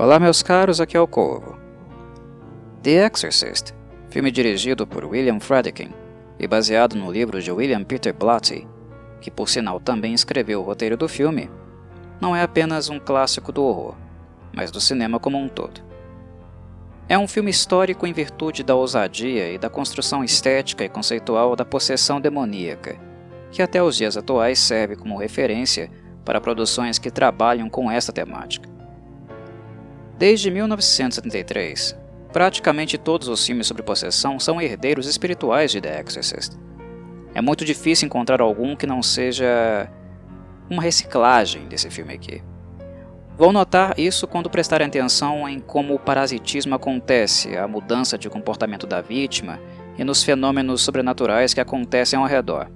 Olá, meus caros, aqui é o Corvo. The Exorcist, filme dirigido por William Friedkin e baseado no livro de William Peter Blatty, que por sinal também escreveu o roteiro do filme, não é apenas um clássico do horror, mas do cinema como um todo. É um filme histórico em virtude da ousadia e da construção estética e conceitual da possessão demoníaca, que até os dias atuais serve como referência para produções que trabalham com essa temática. Desde 1973, praticamente todos os filmes sobre possessão são herdeiros espirituais de The Exorcist. É muito difícil encontrar algum que não seja uma reciclagem desse filme aqui. Vão notar isso quando prestarem atenção em como o parasitismo acontece, a mudança de comportamento da vítima e nos fenômenos sobrenaturais que acontecem ao redor.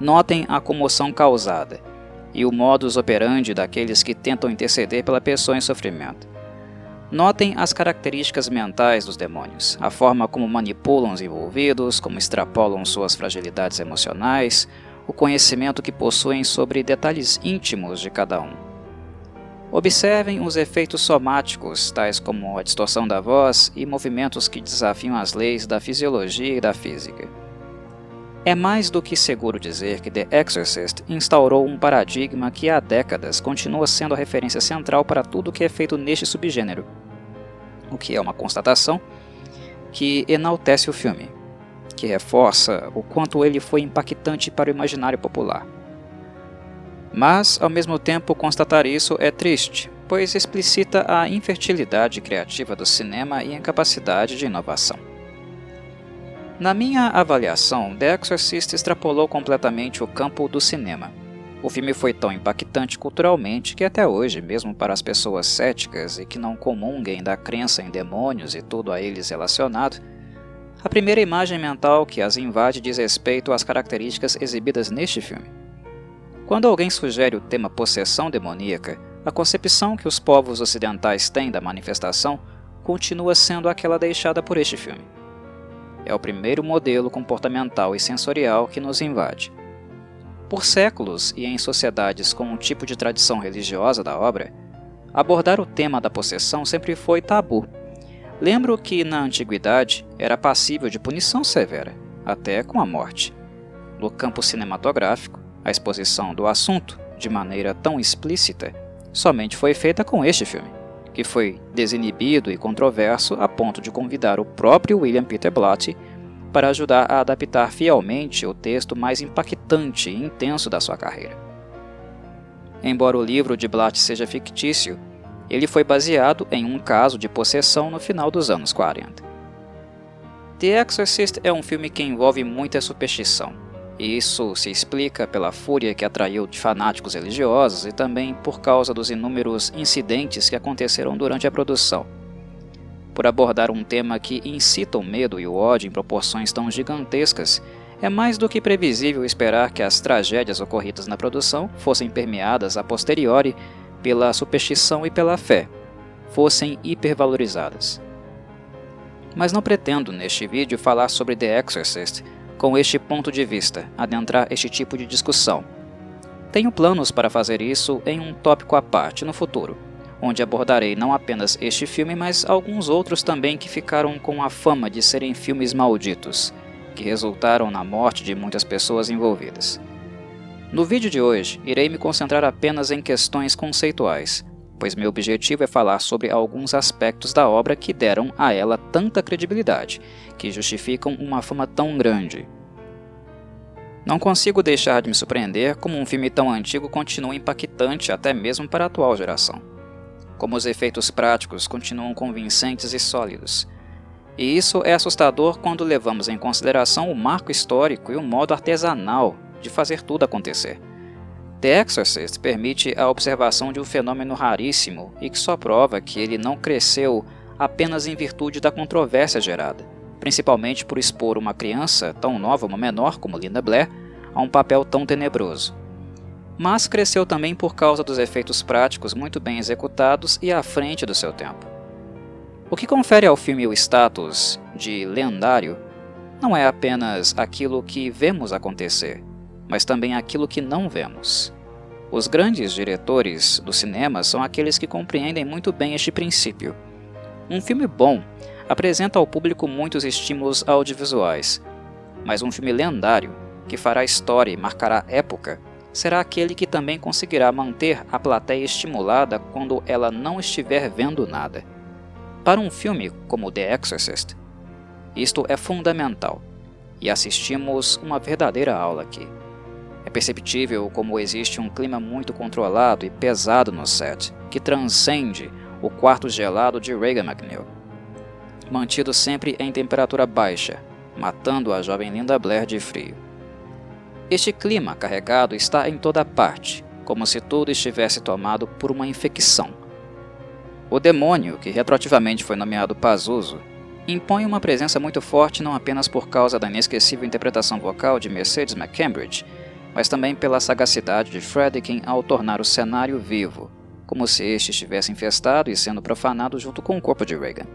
Notem a comoção causada e o modus operandi daqueles que tentam interceder pela pessoa em sofrimento. Notem as características mentais dos demônios, a forma como manipulam os envolvidos, como extrapolam suas fragilidades emocionais, o conhecimento que possuem sobre detalhes íntimos de cada um. Observem os efeitos somáticos, tais como a distorção da voz e movimentos que desafiam as leis da fisiologia e da física. É mais do que seguro dizer que The Exorcist instaurou um paradigma que há décadas continua sendo a referência central para tudo que é feito neste subgênero, o que é uma constatação que enaltece o filme, que reforça o quanto ele foi impactante para o imaginário popular. Mas, ao mesmo tempo, constatar isso é triste, pois explicita a infertilidade criativa do cinema e a incapacidade de inovação. Na minha avaliação, The Exorcist extrapolou completamente o campo do cinema. O filme foi tão impactante culturalmente que até hoje, mesmo para as pessoas céticas e que não comunguem da crença em demônios e tudo a eles relacionado, a primeira imagem mental que as invade diz respeito às características exibidas neste filme. Quando alguém sugere o tema possessão demoníaca, a concepção que os povos ocidentais têm da manifestação continua sendo aquela deixada por este filme é o primeiro modelo comportamental e sensorial que nos invade. Por séculos e em sociedades com um tipo de tradição religiosa da obra, abordar o tema da possessão sempre foi tabu. Lembro que na antiguidade era passível de punição severa, até com a morte. No campo cinematográfico, a exposição do assunto, de maneira tão explícita, somente foi feita com este filme que foi desinibido e controverso a ponto de convidar o próprio William Peter Blatty para ajudar a adaptar fielmente o texto mais impactante e intenso da sua carreira. Embora o livro de Blatty seja fictício, ele foi baseado em um caso de possessão no final dos anos 40. The Exorcist é um filme que envolve muita superstição, isso se explica pela fúria que atraiu de fanáticos religiosos e também por causa dos inúmeros incidentes que aconteceram durante a produção. Por abordar um tema que incita o medo e o ódio em proporções tão gigantescas, é mais do que previsível esperar que as tragédias ocorridas na produção fossem permeadas a posteriori pela superstição e pela fé, fossem hipervalorizadas. Mas não pretendo neste vídeo falar sobre The Exorcist com este ponto de vista, adentrar este tipo de discussão. Tenho planos para fazer isso em um tópico à parte no futuro, onde abordarei não apenas este filme, mas alguns outros também que ficaram com a fama de serem filmes malditos, que resultaram na morte de muitas pessoas envolvidas. No vídeo de hoje, irei me concentrar apenas em questões conceituais, pois meu objetivo é falar sobre alguns aspectos da obra que deram a ela tanta credibilidade, que justificam uma fama tão grande. Não consigo deixar de me surpreender como um filme tão antigo continua impactante até mesmo para a atual geração. Como os efeitos práticos continuam convincentes e sólidos. E isso é assustador quando levamos em consideração o marco histórico e o modo artesanal de fazer tudo acontecer. The Exorcist permite a observação de um fenômeno raríssimo e que só prova que ele não cresceu apenas em virtude da controvérsia gerada, principalmente por expor uma criança tão nova, uma menor como Linda Blair, a um papel tão tenebroso. Mas cresceu também por causa dos efeitos práticos muito bem executados e à frente do seu tempo. O que confere ao filme o status de lendário não é apenas aquilo que vemos acontecer, mas também aquilo que não vemos Os grandes diretores do cinema são aqueles que compreendem muito bem este princípio. Um filme bom apresenta ao público muitos estímulos audiovisuais, mas um filme lendário, que fará história e marcará época, será aquele que também conseguirá manter a plateia estimulada quando ela não estiver vendo nada. Para um filme como The Exorcist, isto é fundamental, e assistimos uma verdadeira aula aqui. É perceptível como existe um clima muito controlado e pesado no set, que transcende o quarto gelado de Reagan McNeil, mantido sempre em temperatura baixa, matando a jovem Linda Blair de frio. Este clima carregado está em toda parte, como se tudo estivesse tomado por uma infecção. O demônio, que retroativamente foi nomeado Pazuzu, impõe uma presença muito forte não apenas por causa da inesquecível interpretação vocal de Mercedes McCambridge, mas também pela sagacidade de Fredkin ao tornar o cenário vivo, como se este estivesse infestado e sendo profanado junto com o corpo de Reagan.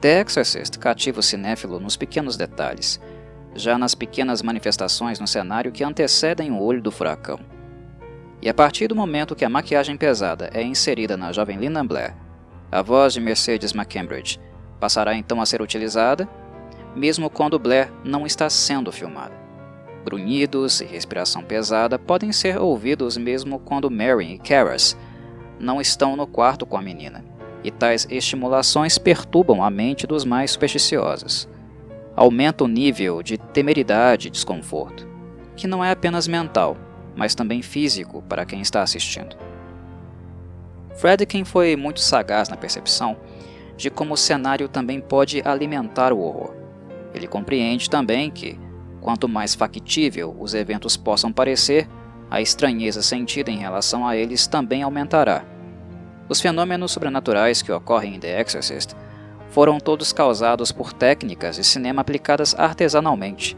The Exorcist cativa o cinéfilo nos pequenos detalhes, já nas pequenas manifestações no cenário que antecedem o olho do furacão. E a partir do momento que a maquiagem pesada é inserida na jovem Lynn Blair, a voz de Mercedes McCambridge passará então a ser utilizada, mesmo quando Blair não está sendo filmada. Grunhidos e respiração pesada podem ser ouvidos mesmo quando Mary e Karas não estão no quarto com a menina, e tais estimulações perturbam a mente dos mais supersticiosos. Aumenta o nível de temeridade e desconforto, que não é apenas mental, mas também físico para quem está assistindo. Fredkin foi muito sagaz na percepção de como o cenário também pode alimentar o horror. Ele compreende também que, Quanto mais factível os eventos possam parecer, a estranheza sentida em relação a eles também aumentará. Os fenômenos sobrenaturais que ocorrem em The Exorcist foram todos causados por técnicas de cinema aplicadas artesanalmente,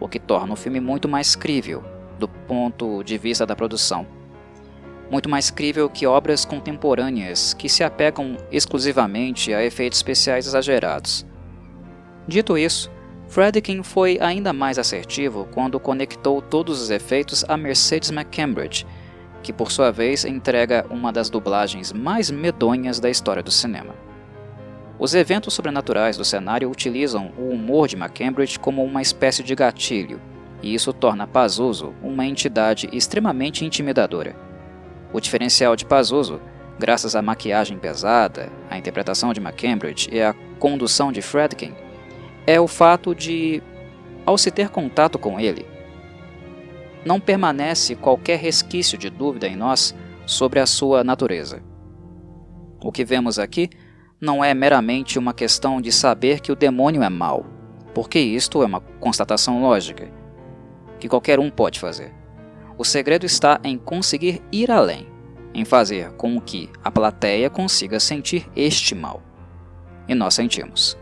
o que torna o filme muito mais crível do ponto de vista da produção. Muito mais crível que obras contemporâneas que se apegam exclusivamente a efeitos especiais exagerados. Dito isso, Fredkin foi ainda mais assertivo quando conectou todos os efeitos a Mercedes McCambridge, que por sua vez entrega uma das dublagens mais medonhas da história do cinema. Os eventos sobrenaturais do cenário utilizam o humor de McCambridge como uma espécie de gatilho, e isso torna Pazuzu uma entidade extremamente intimidadora. O diferencial de Pazuzu, graças à maquiagem pesada, à interpretação de McCambridge e à condução de Fredkin, é o fato de, ao se ter contato com ele, não permanece qualquer resquício de dúvida em nós sobre a sua natureza. O que vemos aqui não é meramente uma questão de saber que o demônio é mau, porque isto é uma constatação lógica, que qualquer um pode fazer. O segredo está em conseguir ir além, em fazer com que a plateia consiga sentir este mal. E nós sentimos.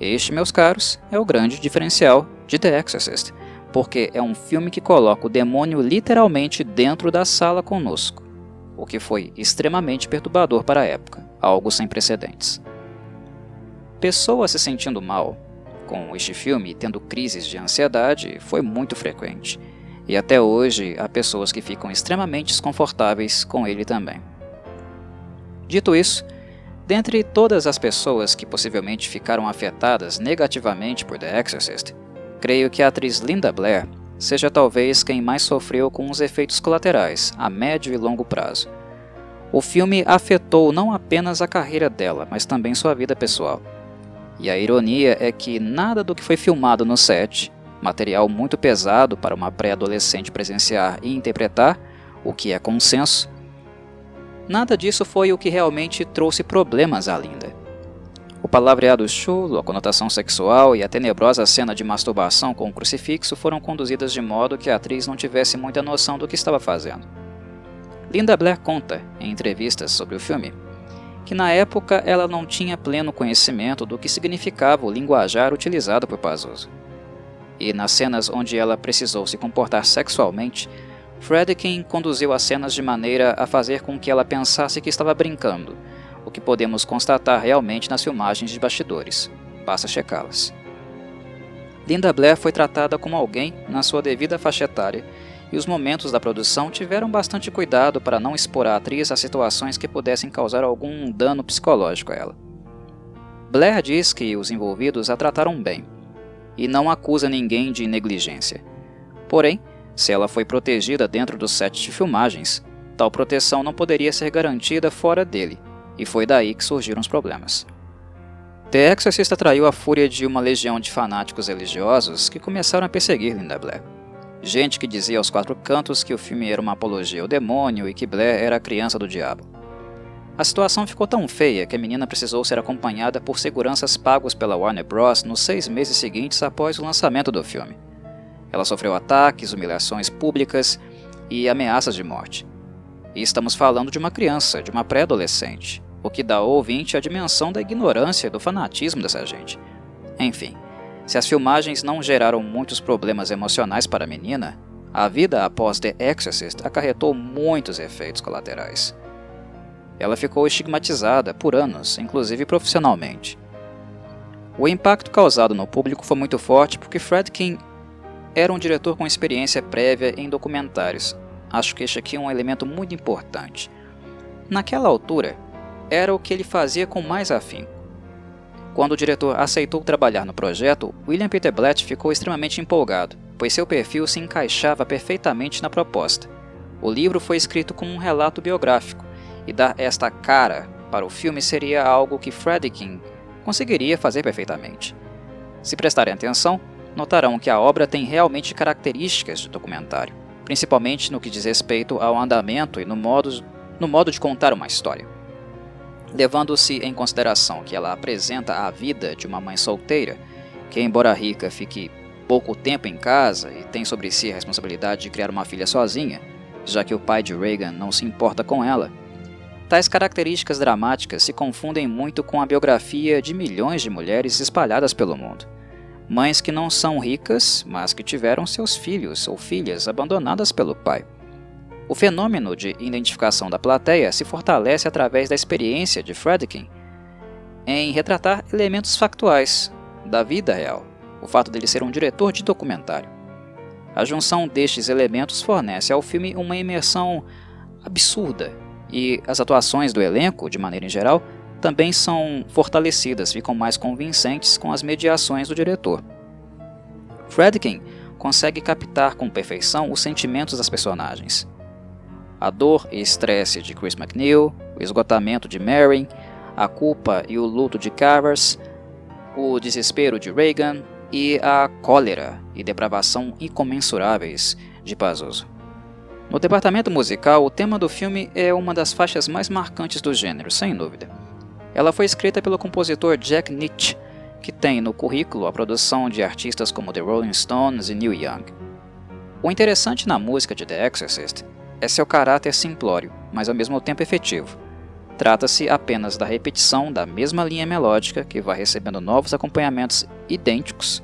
Este, meus caros, é o grande diferencial de The Exorcist, porque é um filme que coloca o demônio literalmente dentro da sala conosco, o que foi extremamente perturbador para a época, algo sem precedentes. Pessoas se sentindo mal com este filme tendo crises de ansiedade foi muito frequente, e até hoje há pessoas que ficam extremamente desconfortáveis com ele também. Dito isso, Dentre todas as pessoas que possivelmente ficaram afetadas negativamente por The Exorcist, creio que a atriz Linda Blair seja talvez quem mais sofreu com os efeitos colaterais a médio e longo prazo. O filme afetou não apenas a carreira dela, mas também sua vida pessoal. E a ironia é que nada do que foi filmado no set, material muito pesado para uma pré-adolescente presenciar e interpretar, o que é consenso, Nada disso foi o que realmente trouxe problemas à Linda. O palavreado chulo, a conotação sexual e a tenebrosa cena de masturbação com o crucifixo foram conduzidas de modo que a atriz não tivesse muita noção do que estava fazendo. Linda Blair conta, em entrevistas sobre o filme, que na época ela não tinha pleno conhecimento do que significava o linguajar utilizado por Pazuzu. E nas cenas onde ela precisou se comportar sexualmente, Fredkin conduziu as cenas de maneira a fazer com que ela pensasse que estava brincando, o que podemos constatar realmente nas filmagens de bastidores. Basta checá-las. Linda Blair foi tratada como alguém na sua devida faixa etária e os momentos da produção tiveram bastante cuidado para não expor a atriz a situações que pudessem causar algum dano psicológico a ela. Blair diz que os envolvidos a trataram bem e não acusa ninguém de negligência. Porém, se ela foi protegida dentro do set de filmagens, tal proteção não poderia ser garantida fora dele, e foi daí que surgiram os problemas. The Exorcist atraiu a fúria de uma legião de fanáticos religiosos que começaram a perseguir Linda Blair. Gente que dizia aos quatro cantos que o filme era uma apologia ao demônio e que Blair era a criança do diabo. A situação ficou tão feia que a menina precisou ser acompanhada por seguranças pagos pela Warner Bros. nos seis meses seguintes após o lançamento do filme. Ela sofreu ataques, humilhações públicas e ameaças de morte. E estamos falando de uma criança, de uma pré-adolescente, o que dá ao ouvinte a dimensão da ignorância e do fanatismo dessa gente. Enfim, se as filmagens não geraram muitos problemas emocionais para a menina, a vida após The Exorcist acarretou muitos efeitos colaterais. Ela ficou estigmatizada por anos, inclusive profissionalmente. O impacto causado no público foi muito forte porque Fredkin era um diretor com experiência prévia em documentários. Acho que este aqui é um elemento muito importante. Naquela altura, era o que ele fazia com mais afinco. Quando o diretor aceitou trabalhar no projeto, William Peter Blatt ficou extremamente empolgado, pois seu perfil se encaixava perfeitamente na proposta. O livro foi escrito como um relato biográfico, e dar esta cara para o filme seria algo que Fredkin conseguiria fazer perfeitamente. Se prestarem atenção, notarão que a obra tem realmente características de documentário, principalmente no que diz respeito ao andamento e no modo, no modo de contar uma história. Levando-se em consideração que ela apresenta a vida de uma mãe solteira, que, embora rica, fique pouco tempo em casa e tem sobre si a responsabilidade de criar uma filha sozinha, já que o pai de Reagan não se importa com ela, Tais características dramáticas se confundem muito com a biografia de milhões de mulheres espalhadas pelo mundo. Mães que não são ricas, mas que tiveram seus filhos ou filhas abandonadas pelo pai. O fenômeno de identificação da plateia se fortalece através da experiência de Fredkin em retratar elementos factuais da vida real, o fato dele ser um diretor de documentário. A junção destes elementos fornece ao filme uma imersão absurda e as atuações do elenco, de maneira em geral, também são fortalecidas, ficam mais convincentes com as mediações do diretor. Fredkin consegue captar com perfeição os sentimentos das personagens. A dor e estresse de Chris McNeil, o esgotamento de Marin, a culpa e o luto de Carvers, o desespero de Reagan e a cólera e depravação incomensuráveis de Pazuzu. No departamento musical, o tema do filme é uma das faixas mais marcantes do gênero, sem dúvida. Ela foi escrita pelo compositor Jack Nitzsche, que tem no currículo a produção de artistas como The Rolling Stones e Neil Young. O interessante na música de The Exorcist é seu caráter simplório, mas ao mesmo tempo efetivo. Trata-se apenas da repetição da mesma linha melódica que vai recebendo novos acompanhamentos idênticos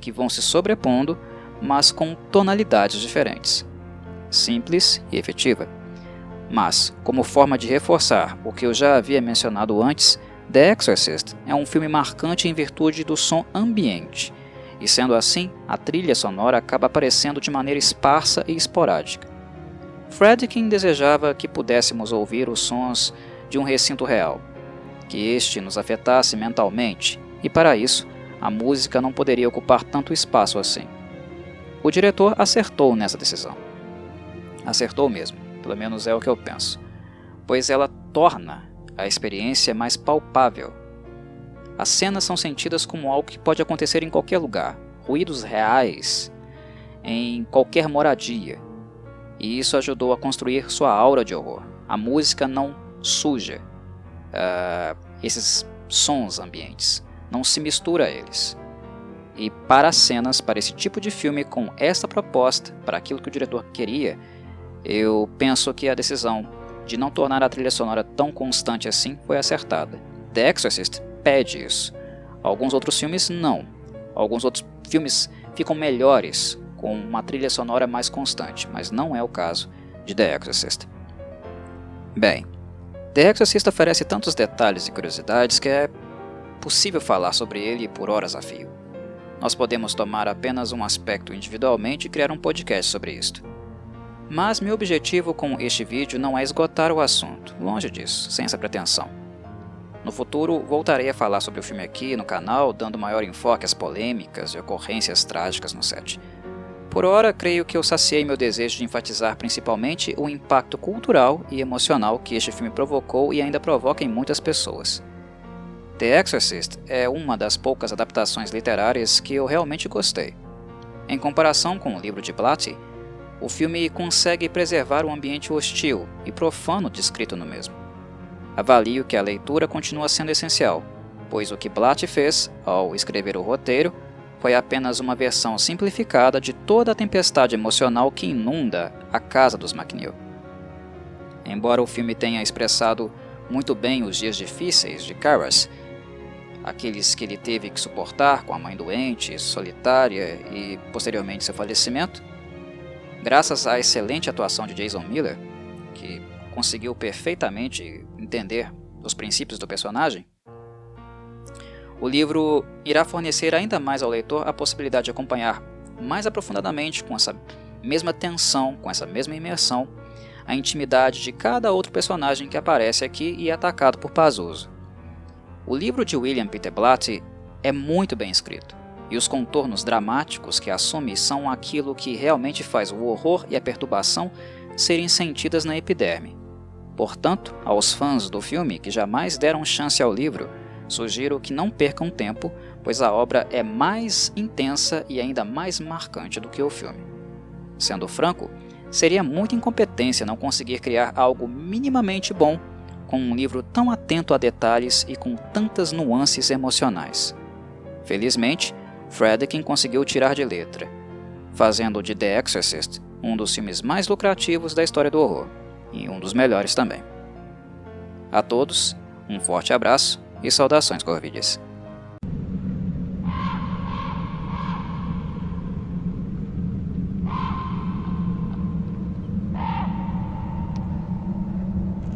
que vão se sobrepondo, mas com tonalidades diferentes simples e efetiva. Mas, como forma de reforçar o que eu já havia mencionado antes, The Exorcist é um filme marcante em virtude do som ambiente, e sendo assim, a trilha sonora acaba aparecendo de maneira esparsa e esporádica. Fredkin desejava que pudéssemos ouvir os sons de um recinto real, que este nos afetasse mentalmente, e para isso, a música não poderia ocupar tanto espaço assim. O diretor acertou nessa decisão. Acertou mesmo, pelo menos é o que eu penso, pois ela torna a experiência mais palpável. As cenas são sentidas como algo que pode acontecer em qualquer lugar, ruídos reais, em qualquer moradia, e isso ajudou a construir sua aura de horror. A música não suja uh, esses sons ambientes, não se mistura a eles. E para as cenas, para esse tipo de filme com esta proposta, para aquilo que o diretor queria, eu penso que a decisão de não tornar a trilha sonora tão constante assim foi acertada. The Exorcist pede isso. Alguns outros filmes não. Alguns outros filmes ficam melhores com uma trilha sonora mais constante, mas não é o caso de The Exorcist. Bem, The Exorcist oferece tantos detalhes e curiosidades que é possível falar sobre ele por horas a fio. Nós podemos tomar apenas um aspecto individualmente e criar um podcast sobre isto. Mas meu objetivo com este vídeo não é esgotar o assunto, longe disso, sem essa pretensão. No futuro, voltarei a falar sobre o filme aqui no canal, dando maior enfoque às polêmicas e ocorrências trágicas no set. Por ora, creio que eu saciei meu desejo de enfatizar principalmente o impacto cultural e emocional que este filme provocou e ainda provoca em muitas pessoas. The Exorcist é uma das poucas adaptações literárias que eu realmente gostei. Em comparação com o livro de Blatty, o filme consegue preservar o ambiente hostil e profano descrito no mesmo. Avalio que a leitura continua sendo essencial, pois o que Blatty fez, ao escrever o roteiro, foi apenas uma versão simplificada de toda a tempestade emocional que inunda a casa dos McNeil. Embora o filme tenha expressado muito bem os dias difíceis de Carras, aqueles que ele teve que suportar com a mãe doente, solitária e posteriormente seu falecimento, graças à excelente atuação de Jason Miller, que conseguiu perfeitamente entender os princípios do personagem, o livro irá fornecer ainda mais ao leitor a possibilidade de acompanhar mais aprofundadamente, com essa mesma tensão, com essa mesma imersão, a intimidade de cada outro personagem que aparece aqui e é atacado por Pazuzu. O livro de William Peter Blatty é muito bem escrito, e os contornos dramáticos que assume são aquilo que realmente faz o horror e a perturbação serem sentidas na epiderme. Portanto, aos fãs do filme que jamais deram chance ao livro, Sugiro que não percam tempo, pois a obra é mais intensa e ainda mais marcante do que o filme. Sendo franco, seria muita incompetência não conseguir criar algo minimamente bom com um livro tão atento a detalhes e com tantas nuances emocionais. Felizmente, Fredkin conseguiu tirar de letra, fazendo de The Exorcist um dos filmes mais lucrativos da história do horror, e um dos melhores também. A todos, um forte abraço e saudações Corvides.